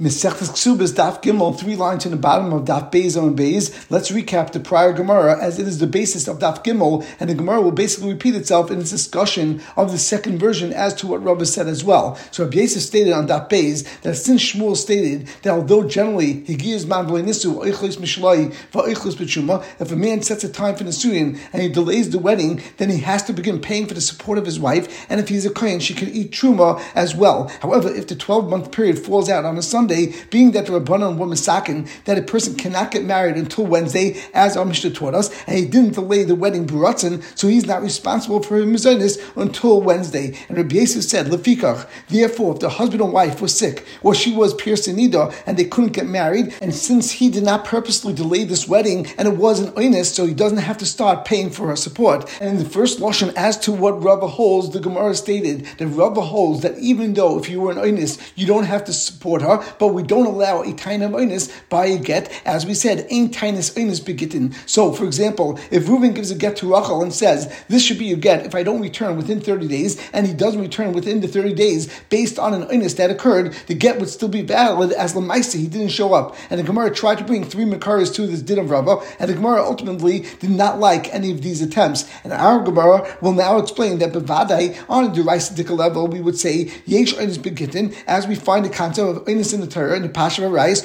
Mesechtes Ksubas Daf Gimel, three lines in the bottom of Daf Beis on Beis. Let's recap the prior Gemara as it is the basis of Daf Gimel, and the Gemara will basically repeat itself in its discussion of the second version as to what Rabbi said as well. So Rabbi Yosef stated on Daf Beis that since Shmuel stated that although generally he gives man nisu oichlis mishlai va'oichlis b'tshuma, if a man sets a time for Nisuyin and he delays the wedding, then he has to begin paying for the support of his wife, and if he's a kohen, she can eat truma as well. However, if the twelve month period falls out on a Sunday, Sunday, being that the Rabbanon were misakin, that a person cannot get married until Wednesday, as our Mishnah taught us, and he didn't delay the wedding buratzen, so he's not responsible for his mizonis until Wednesday. And Rabbi Yosef said, Lefikach, therefore, if the husband and wife were sick, or she was pierced in and they couldn't get married, and since he did not purposely delay this wedding, and it was an oinus, so he doesn't have to start paying for her support. And in the first lashon, as to what Rava holds, the Gemara stated that Rava holds that even though if you were an oinus, you don't have to support her, but we don't allow a taina oinus by a get, as we said, ain't tainis oinus begitten. So, for example, if Reuven gives a get to Rachel and says, this should be your get if I don't return within 30 days, and he doesn't return within the 30 days based on an oinus that occurred, the get would still be valid as Lamaisa, he didn't show up. And the Gemara tried to bring three Makaras to this din of Rabbah, and the Gemara ultimately did not like any of these attempts. And our Gemara will now explain that Bavadai, on a derisive level, we would say, Yesh oinus begitten, as we find the concept of oinus in the Torah, and the Pasha Rais,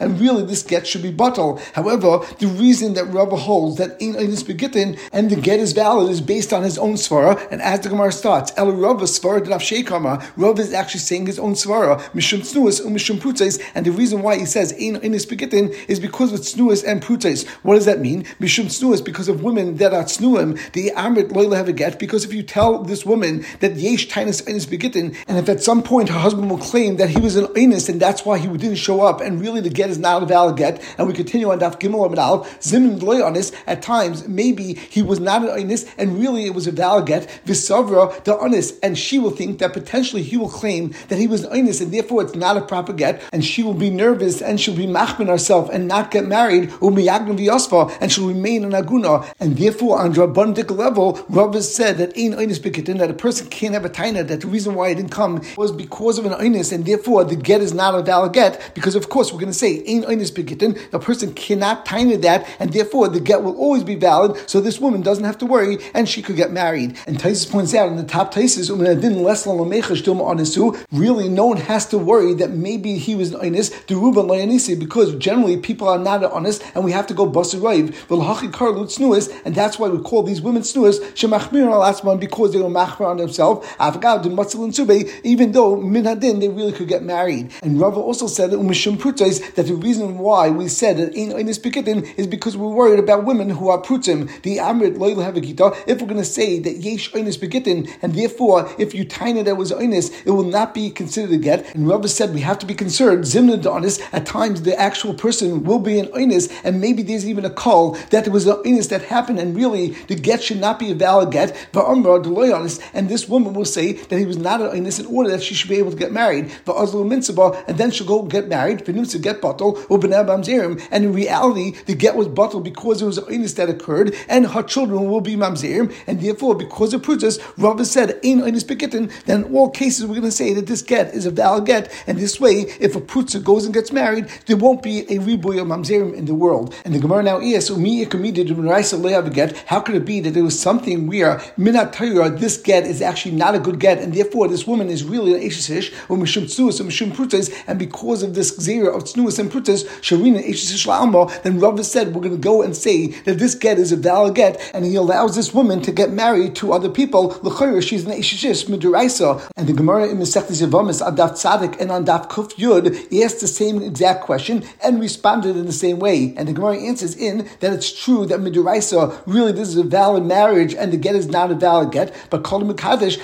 and really this get should be bottled. However, the reason that Rabba holds that in Einis Begitin and the get is valid is based on his own svara, and as the Gemara starts, El Rabba svara Rav Sheikama, Rabba is actually saying his own svara, Mishum Snuas, Mishum Prutais, and the reason why he says in Einis Begitin is because of Snuas and Prutais. What does that mean? Mishum Snuas, because of women that are Snuim, the Amrit Loila have a get, because if you tell this woman that Yesh Tainus Einis Begitin, and if at some point her husband will claim that he was an Einus, and that's why he didn't show up, and really the get is not a valid get, and we continue on Daf Gimel Amid Al, Zimin Onis, at times, maybe he was not an Einus, and really it was a valid get, Visavra the Onis, and she will think that potentially he will claim that he was an Einus, and therefore it's not a proper get, and she will be nervous, and she'll be machmin herself, and not get married, and she'll remain an Aguna, and therefore on Rabbandik level, Rav said that Ein Bikitin, that a person can't have a taina, that the reason why he didn't come was because of an Einus, and therefore the get is not a valid get because, of course, we're going to say ein oinis begitin. The person cannot tie tiny that, and therefore the get will always be valid. So this woman doesn't have to worry, and she could get married. And Taisus points out in the top Taisus, really, no one has to worry that maybe he was an oinis because generally people are not honest, and we have to go basirayv and that's why we call these women snuas shemachmir al because they were machmir on themselves. Even though minhadin they really could get married. And Rava also said that that the reason why we said that in this pikitin is because we're worried about women who are prutim. The amrit loyal have a gita. If we're going to say that yesh oinis pikitin, and therefore if you tiny that was oinis, it will not be considered a get. And Rava said we have to be concerned. Zimna donis at times the actual person will be an oinis, and maybe there's even a call that there was an oinis that happened, and really the get should not be a valid get. And this woman will say that he was not an oinis in order that she should be able to get married. And then she'll go get married, get bottle, and in reality, the get was bottled because there was an inus that occurred, and her children will be mamzerim, and therefore, because of prutas, Rabbi said, Ein inus begitin, then in all cases, we're going to say that this get is a valid get, and this way, if a prutza goes and gets married, there won't be a ribuy of mamzerim in the world. And the Gemara now is, how could it be that there was something where minat this get is actually not a good get, and therefore this woman is really an Eshish, or Mishum and because of this Xera of Tnuas and Prutas, Sharina Alma, then Rav said, we're going to go and say that this get is a valid get, and he allows this woman to get married to other people. L'chayra, she's an Eshish Midiraisa. And the Gemara in Masechtes Yavamis, on Daf Tzadik and on Daf Kuf Yud, asked the same exact question and responded in the same way. And the Gemara answers in that it's true that Midiraisa, really this is a valid marriage, and the get is not a valid get, but called Mekadesh,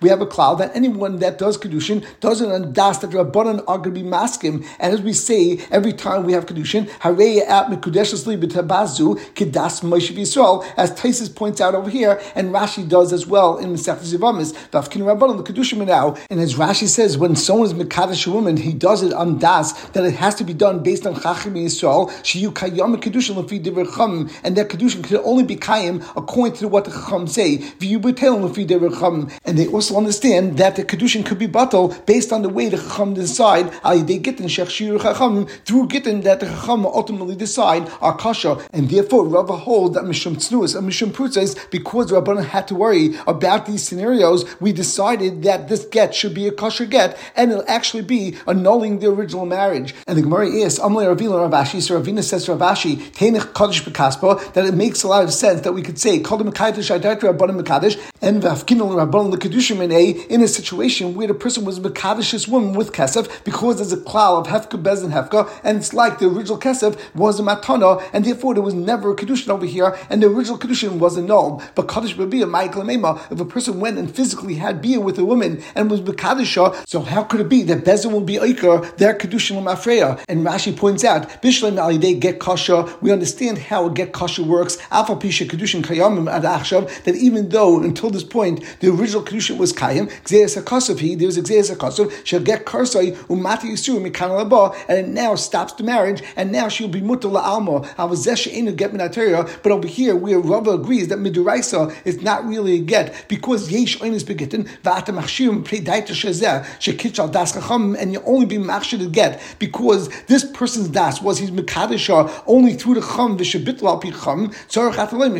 we have a cloud that anyone that does Kedushin doesn't undas that Rabbanan are going to be maskim. And as we say every time we have Kedushin, Harei at Mekudeshesli b'tabazu kedas Moshe Yisrael, as Taisus points out over here, and Rashi does as well in Masechet Zivamis, Vafkin Rabbanan, the Kedushim now. And as Rashi says, when someone is Mekadesh a woman, he does it on das, that it has to be done based on Chachim Yisrael, Shiyu Kayam Kedushin Lefi Divrei Chum, and that Kedushin can only be Kayim according to what the Chacham say, V'yu B'telim Lefi Divrei Chum. And they also understand that the Kedushin could be but based on the way the Chacham decide, they get in Shech Chacham, through Gittin that the Chacham ultimately decide are kasha, and therefore Rava hold that Mishum Tznuas and Mishum Prutzes, because Rabbanan had to worry about these scenarios, we decided that this get should be a kosher get, and it'll actually be annulling the original marriage. And the Gemara is, Amalei Ravina Ravashi, so Ravina says to Ravashi, Tenich Kaddish Bekaspa, that it makes a lot of sense that we could say, Kadim Mekadish, Adarta Rabbanan Mekadish, and Vafkinal Rabbanan Lekadushim in a situation where the person was Mekadish's woman with Kesef, because there's a cloud of Hefka Bez and Hefka, and it's like the original Kesef was a Matana, and therefore there was never a Kedushin over here, and the original Kedushin was annulled. But Kaddish Babiyah, Michael if a person went and physically had beer with a woman and was Bekadisha, so how could it be that Bezin will be Iker, their Kedushin will Mafreya? And Rashi points out, Bishlam Ali, they get Kasha, we understand how a get Kasha works, Alpha Pisha Kedushin Kayamim Ad Achshav, that even though until this point the original Kedushin was Kayim, Xeas HaKasav, he, Xeas HaKasav, she'll get Karsai, Umati Yisur, Mikan and it now stops the marriage, and now she'll be Mutter La'alma, Avazesh Enu get Minateria, but over here where Rava agrees that Miduraisa is not really a get, because Yesh Oinis Begitin, Vata Machshim, Predaita Shazeh, Shekitchal Das Chacham, and you only be Machshir to get, because this person's Das was his Mekadisha uh, only through the Chum, Vishabitla Al Pi Chum, Tzarech Atalim,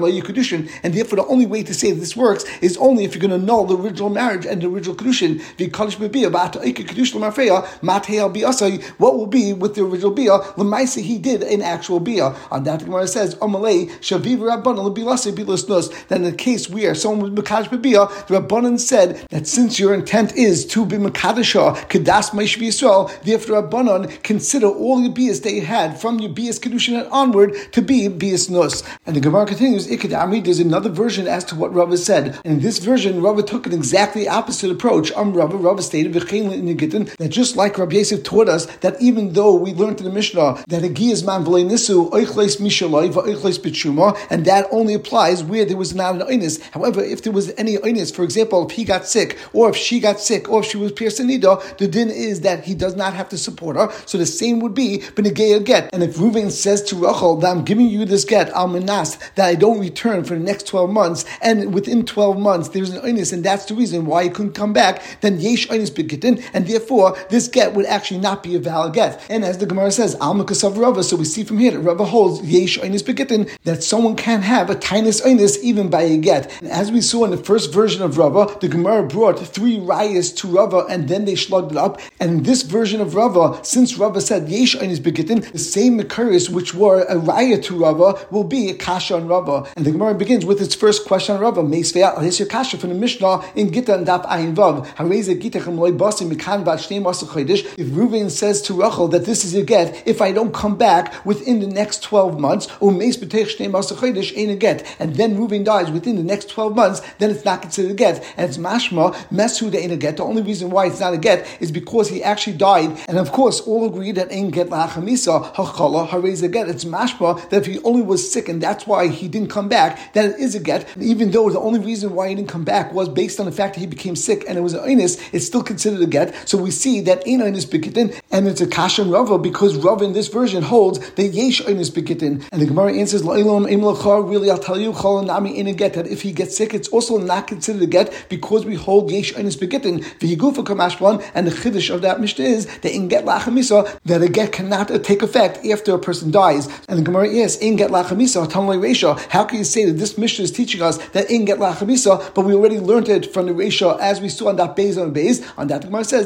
La Yekudushin, and therefore the only way to say this works is only if you're going to null the original marriage and the original Kedushin, Vikalish Bebia, Vata Ike Kedush Biasai, what will be with the original Bia, Lamaisa he did an actual Bia. On that, the Gemara says, Omalei, Shaviv Rabban, Labilase Bilas Nus, that in the case where someone was Makadosh Bebia, the Rabbanan said that since your intent is to be Makadashah, Kedas Maish Yisrael, therefore the Rabbanan consider all the Bias you had from your Bias Kedushin and onward to be Bias Nus. And the Gemara continues, Ikadami, there's another version as to what Rava said. And in this version, Rava took an exactly opposite approach. Um Rava, Rava stated, that just like Rabbi Yosef taught us, that even though we learned in the Mishnah that a Giyaz man nisu oichles mishaloi va'oichles bitshuma, and that only applies where there was not an oinus. However, if there was any oinus, for example, if he got sick, or if she got sick, or if she was pierced in nida, the din is that he does not have to support her. So the same would be benegeya get. And if Reuven says to Rachel that I'm giving you this get, al manas, that I don't return for the next 12 months, and within 12 months there's an oinus, and that's the reason why he couldn't come back, then yesh oinus begitin, and therefore this get would actually not be a valid get. And as the Gemara says, al makasav Rava, so we see from here that Rava holds yesh oinus begitin, that someone can have a tinus oinus even by a get. And as we saw in the first version of Rava, the Gemara brought three rayas to Rava and then they slugged it up. And this version of Rava, since Rava said Yesh Einis Begitin, the same Makaris which were a raya to Rava will be a Kasha on Rava. And the Gemara begins with its first question on Rava, here's your Kasha from the Mishnah in Gita and Dap Ayin Vav. If Reuven says to Rachel that this is a get, if I don't come back within the next 12 months, um, get, and then Reuven dies within the next 12 months, then it's not considered a get. And it's mashma, mesuda ain't a get. The only reason why it's not a get is because he actually died. And of course, all agree that ain't get la'achamisa, hachala, harez a get. It's mashma that if he only was sick and that's why he didn't come back, then it is a get. even though the only reason why he didn't come back was based on the fact that he became sick and it was an inus, it's still considered a get. So we see that ain't inus bikitin, and it's a Kashan rava because rava in this version holds that yesh inus bikitin. And the Gemara answers, really, I'll tell you, nami in a get that if he gets sick, it's also not considered a get because we hold yesh einis begitin v'higufa kamashban, and the chiddush of that mishnah is that in get lachamisa that a get cannot take effect after a person dies. And the Gemara is in get lachamisa tamlei reisha. How can you say that this mishnah is teaching us that in get lachamisa, but we already learned it from the reisha as we saw on that beis on beis. On that the Gemara says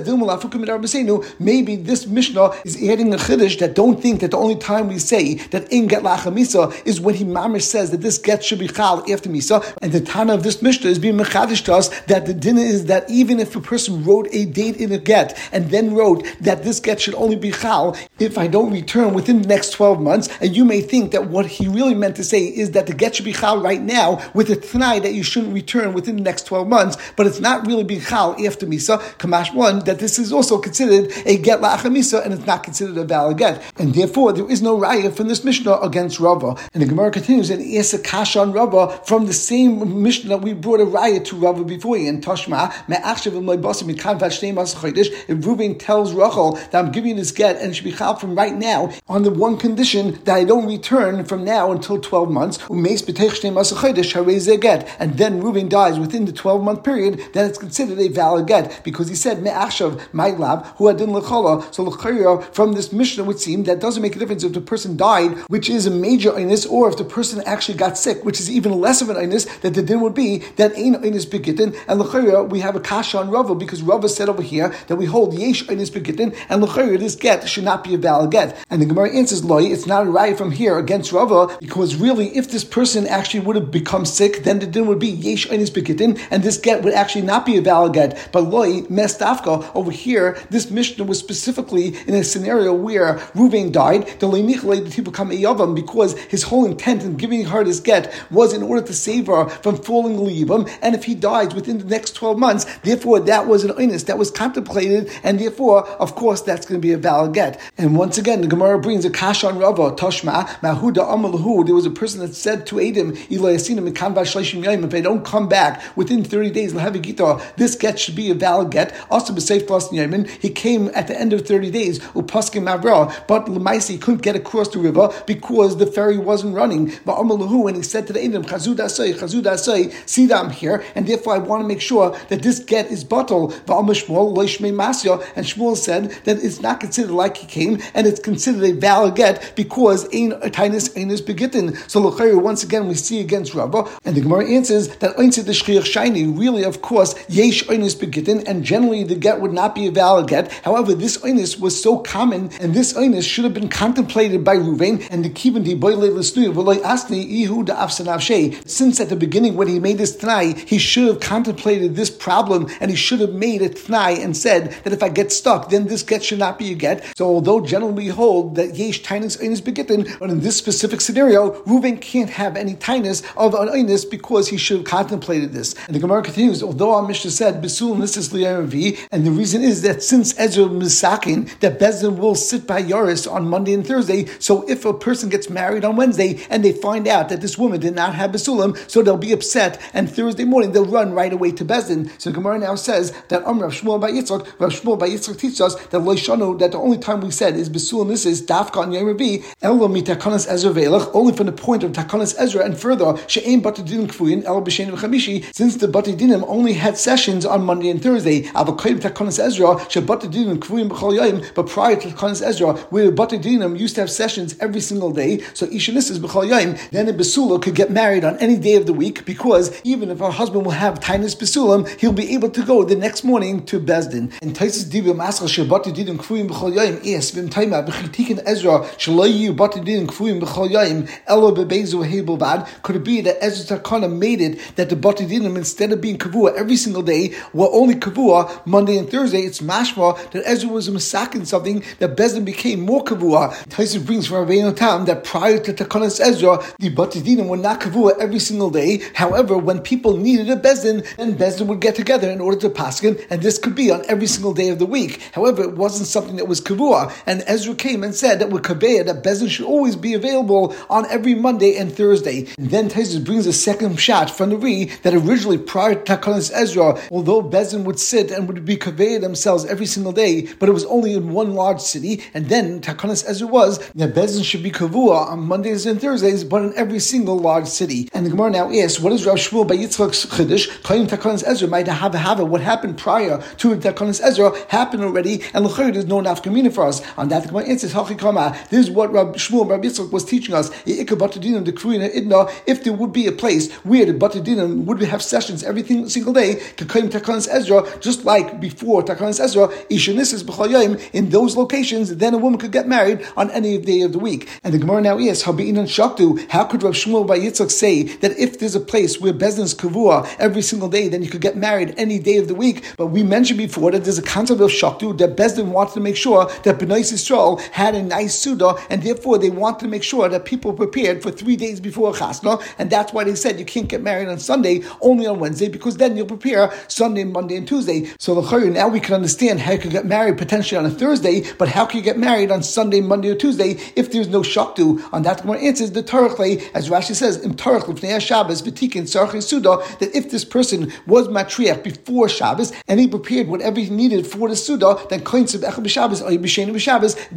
maybe this mishnah is adding a chiddush that don't think that the only time we say that in get lachamisa is when he mamish says that this get should be chal after misa, and the Tana of this Mishnah is being mechadish to us that the dinner is that even if a person wrote a date in a get and then wrote that this get should only be chal if I don't return within the next 12 months, and you may think that what he really meant to say is that the get should be chal right now with a tonight that you shouldn't return within the next 12 months, but it's not really being chal after misa, kamash one, that this is also considered a get la'acha misa and it's not considered a valid get. And therefore, there is no raya from this Mishnah against Rava. And the Gemara continues, and Esa Kasha on Rava from the same Mishnah that we brought a riot to Rava before in Tashma. If Reuben tells Rachel that I'm giving this get and it should be chal from right now on the one condition that I don't return from now until 12 months, umeis b'tech shnei mas chodesh, get. and then Reuben dies within the 12 month period, then it's considered a valid get because he said me'achshav my lab who adin lechala. So from this Mishnah would seem that doesn't make a difference if the person died, which is a major inus, or if the person actually got sick, which is even less of an inus, that the din would be that ein inus begitin. And lechayra we have a kasha on Rava because Rava said over here that we hold yesh inus begitin, and lechayra this get should not be a valid get. And the Gemara answers loy, it's not a right from here against Rava because really if this person actually would have become sick, then the din would be yesh inus begitin, and this get would actually not be a valid get. But loy mestafka over here, this Mishnah was specifically in a scenario where Ruvain died, the people come because his whole intent in giving her this get was in order to save her from falling Liyibam, and if he dies within the next 12 months, therefore that was an onus that was contemplated, and therefore, of course, that's going to be a valid get. And once again, the Gemara brings a kash on Rava, Toshma, Mahuda Amalahu, there was a person that said to Adam, if they don't come back within 30 days, this get should be a valid get. Also, he came at the end of 30 days, upaskim mavra, but Lemaisi couldn't get across the river because the ferry wasn't running. And he said to the Adam, see that I'm here, and therefore I want to make sure that this get is bottle. And Shmuel said that it's not considered like he came, and it's considered a valid get because ein tainis einus begitin. So once again we see against Rabbah, and the Gemara answers that the shchiach shiny. Really, of course, yesh einus and generally the get would not be a valid get. However, this einus was so common, and this einus should have been contemplated by Ruvain, and the kivin di boile asni ihu Since at the beginning when he made this tnai, he should have contemplated this problem, and he should have made a tnai and said that if I get stuck, then this get should not be a get. So although generally we hold that yesh tainis einis begitin, but in this specific scenario, Ruvain can't have any tainis of an einis because he should have contemplated this. And the Gemara continues, although our Mishnah said and the reason is that since Ezra misakin that Bezdin will sit by Yoris on Monday and Thursday, so if a person gets married on Wednesday and they find out that this woman did not have besulim, so they'll be upset, and Thursday morning they'll run right away to Bezdin. So Gemara now says that Amr Rav Shmuel by Yitzchak, Rav Shmuel by Yitzchak teaches us that Loishanu, that the only time we said is besulim this is dafka on Yom Revi, Elo mitakanas Ezra ve'elach, only from the point of takanas Ezra, and further she'aim batadinim kfuyin el b'shenim chamishi, since the batadinim only had sessions on Monday and Thursday. Avokadim takanas Ezra she batadinim kfuyin b'chol yom, but prior to takanas Ezra, where batadinim used to have sessions every single day, so ishanis is then a besula could get married on any day of the week because even if her husband will have tainis besulam, he'll be able to go the next morning to Bezdin. And Taisis Dibim Maskal Shabbat Didim Kfuyim B'chol Yayim Es Vim Taima B'chitikin Ezra Shalayu Bati Didim Kfuyim B'chol Yayim Elo Bebezu Hebel Bad. Could it be that Ezra Takana made it that the Bati Didim instead of being Kavua every single day only Kavua Monday and Thursday? It's mashma that Ezra was a masakin something that Bezdin became more Kavua. Taisis brings from Rabbeinu Tam that prior to Takanas Ezra, the Bati Didim were not Kavua every single day. However, when people needed a Bezdin, then Bezdin would get together in order to paskin, and this could be on every single day of the week. However, it wasn't something that was kavua, and Ezra came and said that with kabeya that Bezdin should always be available on every Monday and Thursday. And then Taisus brings a second shot from the Re that originally prior to Takanas Ezra, although Bezdin would sit and would be kabeya themselves every single day, but it was only in one large city, and then Takanas Ezra was that Bezdin should be kavua on Mondays and Thursdays, but in every single large city. And the Gemara now asks, what is Rav Shmuel by Yitzchak's Chiddush, claiming Takanas Ezra might have a have what happened prior to Takanas Ezra happened already, and L'chayr there's no nafkamina for us. On that, the Gemara answers, Hachikama. This is what Rav Shmuel Rav Yitzchak was teaching us. If there would be a place where the Batadinim would have sessions every single day to claim Takanas Ezra, just like before Takanas Ezra, Ishanis B'chayim in those locations, then a woman could get married on any day of the week. And the Gemara now is, Shaktu, how could Rav Shmuel by Yitzchak say that if there's a place where Bezdin's Kavua every single day, then you could get married any day of the week? But we mentioned before that there's a concept of Shaktu that Bezdin wanted to make sure that Bnei Yisrael had a nice Suda, and therefore they wanted to make sure that people prepared for three days before Chasna, and that's why they said you can't get married on Sunday, only on Wednesday, because then you'll prepare Sunday, Monday, and Tuesday. So now we can understand how you could get married potentially on a Thursday, but how can you get married on Sunday, Monday, or Tuesday if there's no Shaktu? On that, one answers the Tarachle, as Rashi says, in Tarach Shabbos, Vitikin, Sarchi Suda, that if this person was matriach before Shabbos and he prepared whatever he needed for the Suda, then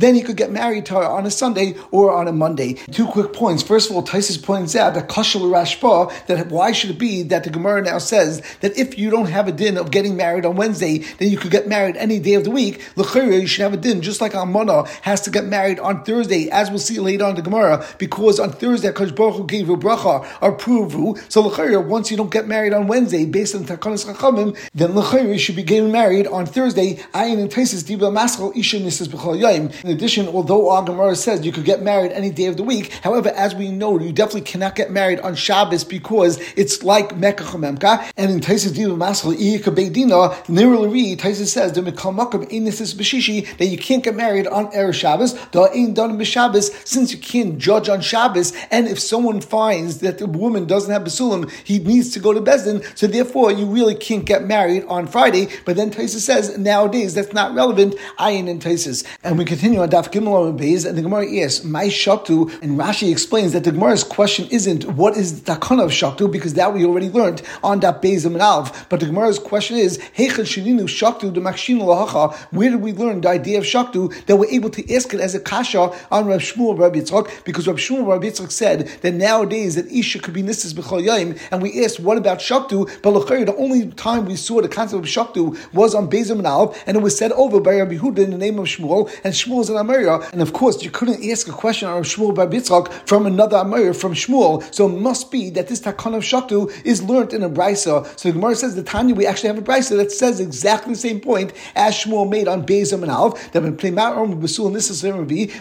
then he could get married to her on a Sunday or on a Monday. Two quick points. First of all, Taisus points out that Kashal Rashba, that why should it be that the Gemara now says that if you don't have a din of getting married on Wednesday, then you could get married any day of the week. L'chayra, you should have a din, just like Almana has to get married on Thursday, as we'll see later on the Gemara, because on Thursday, Kosh Baruch Hu gave you bracha or pruvu. So l'chayra, once you don't get married on Wednesday, based on Takanas Chachamim, then l'chayra should be getting married on Thursday. Ayin and Taisis Diba Maschal Isha Nisas B'chol Yaim. In addition, although our Gemara says you could get married any day of the week, however, as we know, you definitely cannot get married on Shabbos because it's like Mecca. And in Taisis Diba Maschal Iyaka Beidina, Nirali Taisis says the Mikal Makam Nisas B'shishi that you can't get married on Erev Shabbos. Da Ein Done B'Shabbos since you can't judge on Shabbos, and if someone finds that the woman doesn't have Basulim, he needs to go to Bezdin. So therefore, you really can't get married on Friday. But then Taisa says nowadays that's not relevant. Ayin and Taisis. And we continue on Daf Gimel and Beis, and the Gemara asks, My Shaktu, and Rashi explains that the Gemara's question isn't what is the takana of Shaktu, because that we already learned on Daf Beis and Alv. But the Gemara's question is, Heichel Shininu Shaktu Lahacha. Where did we learn the idea of Shaktu that we're able to ask it as a kasha on Rav Shmuel Rabbi Yitzchak? Because Rav Shmuel Rabbi Yitzchak said that nowadays that Isha could be Nisas B'chol Yaim, and we asked, what about Shaktu? But the only time we saw the concept of Shaktu was on Bezim and Alv, and it was said over by Rabbi Huda in the name of Shmuel, and Shmuel is an Amariya. And of course, you couldn't ask a question on Shmuel Rabbi Yitzchak from another Amariya, from Shmuel. So it must be that this Takana of Shaktu is learned in a Brisa. So the Gemara says, the Tanya, we actually have a Brisa that says exactly the same point as Shmuel made on Bezim and Alv, that when play Ma'arom Basul and this is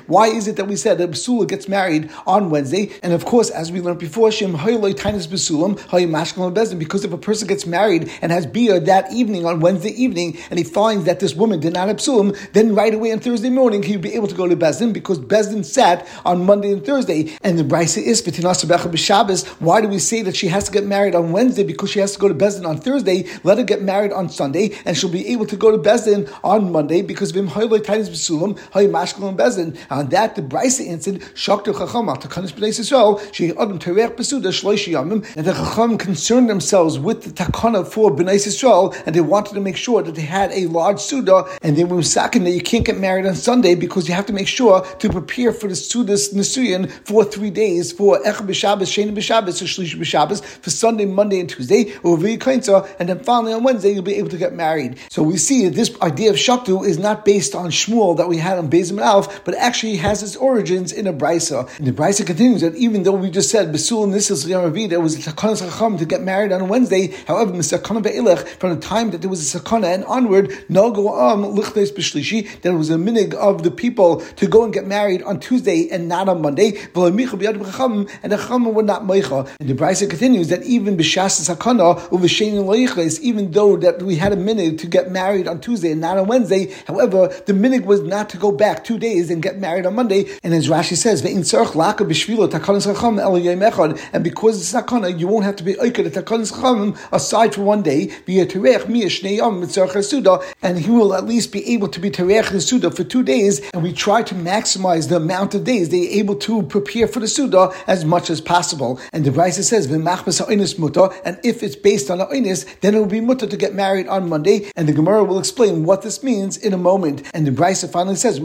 why is it that we said that Basula gets married on Wednesday? And of course, as we learned before, Shem Hayloi Tainis Basulam, Mashkalam Bezin, because if a person gets married and has beer that evening on Wednesday evening, and he finds that this woman did not have Psulim, then right away on Thursday morning he'll be able to go to Bezdin because Bezdin sat on Monday and Thursday. And the Brisa is B'Shabbos. Why do we say that she has to get married on Wednesday because she has to go to Bezdin on Thursday? Let her get married on Sunday, and she'll be able to go to Bezdin on Monday because Vim Hayloi Tainis Basulam, Mashkalam Bezin. On that, the Brisa answered, Shakta Chacham, Takanis B'nai Yisrael, She Adam Terech Besuda Shloishi Yamim, and the Chacham concerned themselves with the takana for B'nai Yisrael, and they wanted to make sure that they had a large Suda, and they were second that you can't get married on Sunday because you have to make sure to prepare for the Sudas Nisuyan for three days, for Ech B'Shabbos, Sheni B'Shabbos, or Shlish B'Shabbos, for Sunday, Monday, and Tuesday, or V'Yikainza, and then finally on Wednesday you'll be able to get married. So we see that this idea of Shaktu is not based on Shmuel that we had on Bezim Alf, but actually has its origins in a Brisa. And the Brisa continues that even though we just said Besul and this is there was a Chacham to get married on Wednesday, however, Misakana Be'ilech, from the time that there was a Sakana and onward, Nago Am Lichnes B'Shlishi, that it was a minig of the people to go and get married on Tuesday and not on Monday, and the Chacham would not Meicha. And the Brisa continues that even B'Shas Sakana, even though that we had a minute to get married on Tuesday and not on Wednesday, however, the minig was not to go back two days and get married on Monday. And as Rashi says, and because it's sakana, you won't have to be oiked the takanas chachamim aside for one day. And he will at least be able to be terech the suda for two days. And we try to maximize the amount of days they're able to prepare for the suda as much as possible. And the Brisa says, and if it's based on a then it will be mutter to get married on Monday. And the Gemara will explain what this means in a moment. And the Brisa finally says,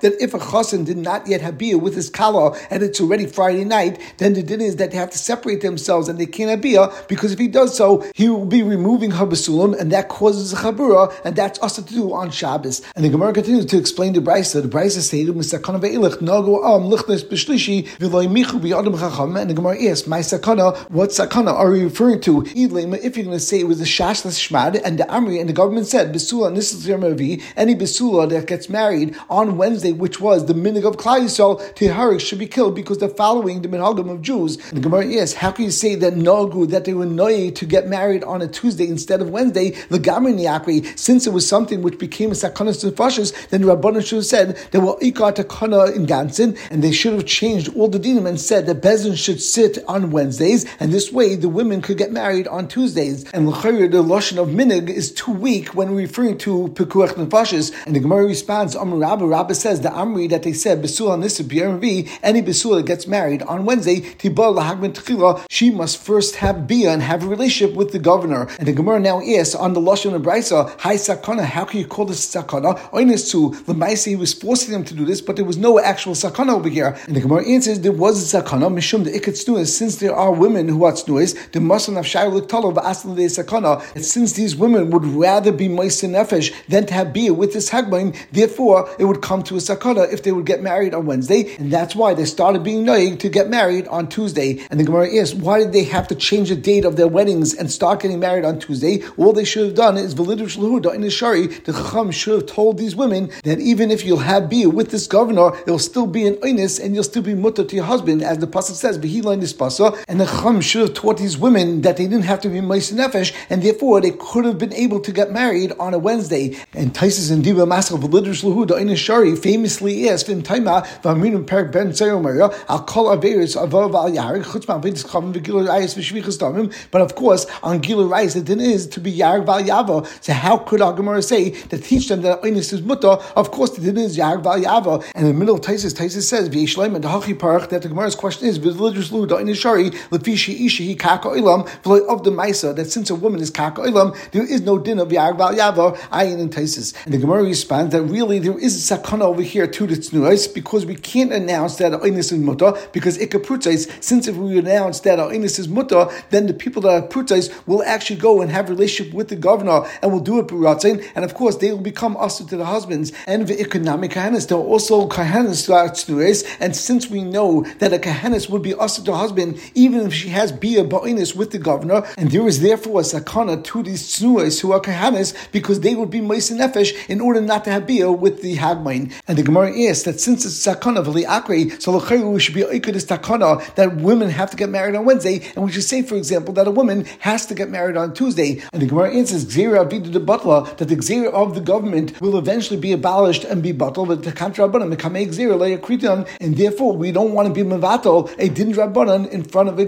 that if a chosin did not yet have beer with his kala and it's already Friday night, then the din is that they have to separate themselves and they can't have beer because if he does so, he will be removing her and that causes a chabura and that's also to do on Shabbos. And the Gemara continues to explain the Brisa. The Brisa stated. And the Gemara asks, "My sakana, what sakana are you referring to?" If you're going to say it was a shashlas shmad and the Amri and the government said besula and this is any besula that gets married on Wednesday, which was the minig of Klal Yisrael, Tiharik should be killed because they're following the minhagim of Jews. The Gemara yes, how can you say that Nagu that they were noy to get married on a Tuesday instead of Wednesday? The Gamri since it was something which became a sakanas to fashis, then the Rabbanan should have said there were ikar takana in Gansin, and they should have changed all the dinim and said that Bezin should sit on Wednesdays, and this way the women could get married on Tuesdays. And the lashon of minig is too weak when referring to pekuach nefashis. And the Gemara responds, Amr Rabba, Rabba says the Amri that they said besul on this any besul that gets married on Wednesday, she must first have bia and have a relationship with the governor. And the Gemara now asks on the lashon of Brisa, Hi sakana, how can you call this sakana? Oinesu, Lemaisi, he was forcing them to do this, but there was no actual sakana over here. And the Gemara answers there was a sakana, mishum the iketz since there are women who what's noise, the Masan of Shailik Talo Aslan de Sakana, since these women would rather be Moisin Nefesh than to have beer with this Hagbain, therefore it would come to a Sakana if they would get married on Wednesday, and that's why they started being Noig to get married on Tuesday. And the Gemara asks, why did they have to change the date of their weddings and start getting married on Tuesday? All they should have done is Validush Lahuda in the Shari, the Chacham should have told these women that even if you'll have beer with this governor, it'll still be an Oinis and you'll still be mutter to your husband, as the Pasuk says, Behila this Pasa, and the Chacham should have taught these women that they didn't have to be Meisin Nefesh, and therefore they could have been able to get married on a Wednesday. And Taisis and Diva Maskal Validush Lahuda in Shari famously asked, Vim Taima, Vamrinum Perik Ben Sayomara, I'll call Averis Avav Al Yarik, Chutzman Vidis Kavim, Vigil Ayas Vishvichas Damim, but of course, on Gilur Rais, the din is to be Yarik Val Yava. So how could our Gemara say to teach them that Oinis is Mutta? Of course, the din is Yarik Val Yava. And in the middle of Taisis, Taisis says, V'yishleim and Hachi Parach, that the Gemara's question is, V'lidrash Lu, Da'in Shari, Lefishi Ishi, Kaka Oilam, of the Maisa, that since a woman is Kaka Oilam, there is no din of Yarik Val Yava, Ayin and Taisis. And the Gemara responds that really there is a sakana over here to the Tznuais because we can't announce that Oinis is Mutta because Ikaprutzais, since if we announce that Oinis is Mutta, then the people that are Prutzais will actually go and have relationship with the governor and will do it B'ratzin, and of course they will become usher to the husbands. And the economic kahanis, there are also kahanis to our tznues, and since we know that a kahanis would be usher to husband, even if she has bia ba'inis with the governor, and there is therefore a sakana to these tznues who are kahanis, because they would be meisin nefesh in order not to have bia with the hagmain. And the Gemara asks that since it's sakana v'li akri, so we should be oikid is takana that women have to get married on Wednesday, and we should say, for example, that a woman has to get married on Tuesday. And the Gemara answers Gzera Avidu the Butler that the Gzera of the government will eventually be abolished and be butler, but the Kantra Rabbanan Mekame Gzera Kritan, and therefore we don't want to be Mevatel, a Din Rabbanan in front of a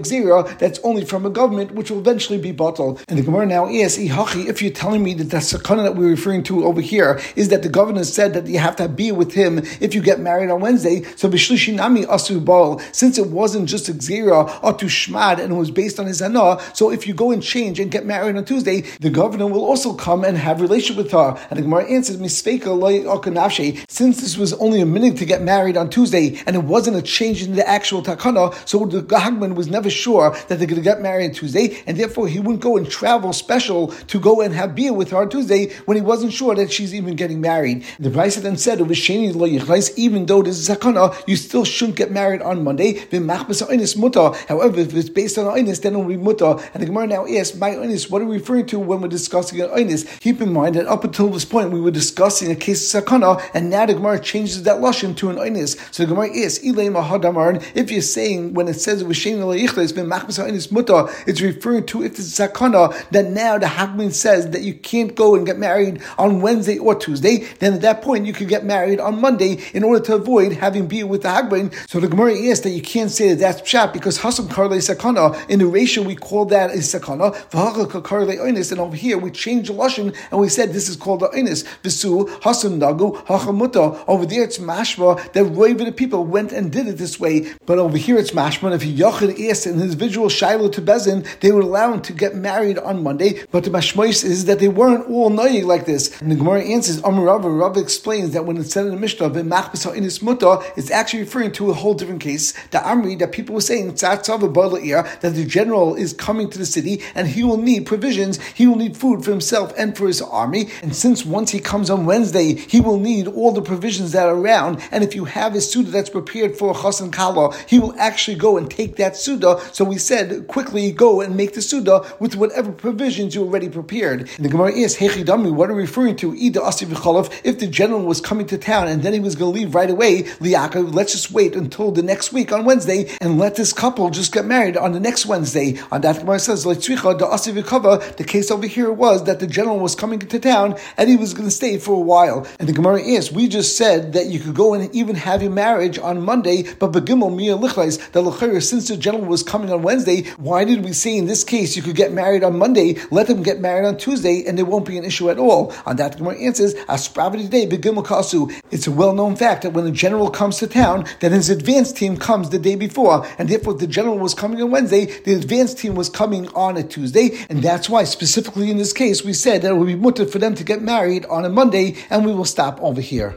that's only from a government which will eventually be bottled. And the Gemara now asks, Ihachi, if you're telling me that the sakana that we're referring to over here is that the governor said that you have to be with him if you get married on Wednesday, so Bishlishi Nami Asu Bal, since it wasn't just a Gzera or to Shmad and it was based on his Anah, so if you go and change and get married on Tuesday, the governor will also come and have relationship with her. And the Gemara answers, since this was only a minute to get married on Tuesday and it wasn't a change in the actual takana, so the Hagman was never sure that they're going to get married on Tuesday, and therefore he wouldn't go and travel special to go and have beer with her on Tuesday when he wasn't sure that she's even getting married. The Brisa then said, it was sheni lo yichleis, even though this is takana, you still shouldn't get married on Monday. However, if it's based on Einis, then it will be mutter. And the Gemara now asks, my Einis, what are we referring to when we're discussing an Einis? Keep in mind that up until this point, we were discussing a case of Sakana, and now the Gemara changes that Lashon to an Einis. So the Gemara is, if you're saying, when it says it was Shem it's been Einis mutter, it's referring to if it's Sakana, that now the Hagman says that you can't go and get married on Wednesday or Tuesday, then at that point you could get married on Monday in order to avoid having beer with the Hagman. So the Gemara is that you can't say that that's Pshat because Hasam Karle Sakana, in the ratio we call that is Sakana, and over here we change the Lashon and we said this is called the Einis. Visu, Hasam Nagu, Hachamuta. Over there it's Mashma that Roiva the people went and did it this way. But over here it's Mashma, and if Yachid asked an individual Shiloh to Bezin, they would allow him to get married on Monday. But the Mashmois is that they weren't all Noyig like this. And the Gemara answers, Amar Rava, Rava explains that when it's said in the Mishnah, V'machbis Ha'inis Muta, it's actually referring to a whole different case. The Amri, that people were saying, that the general is coming to the city and he will need provisions, he will need food for himself and for his army. And since once he comes on Wednesday, he will need all the provisions that are around. And if you have a Suda that's prepared for a Chas and Kala, he will actually go and take that Suda. So we said, quickly go and make the Suda with whatever provisions you already prepared. And the Gemara is, Hechidami, what are we referring to? Ida Asi if the general was coming to town and then he was going to leave right away, Liaka, let's just wait until the next week on Wednesday and let this couple just get married on the next Wednesday. On that Gemara says, the case over here was that the general was coming to town and he was going to stay for a while. And the Gemara is, we just said that you could go and even have your marriage on Monday, but begimel mia lichlais, the since the general was coming on Wednesday, why did we say in this case you could get married on Monday, let them get married on Tuesday, and there won't be an issue at all? On that the Gemara answers, aspravity day begimel kasu. It's a well-known fact that when a general comes to town, then his advance team comes the day before, and therefore the general was coming on Wednesday, the advance team was coming on a Tuesday, and that's why specifically in this case we said that it would be mutter for them to get married on a Monday, and we will stop over here.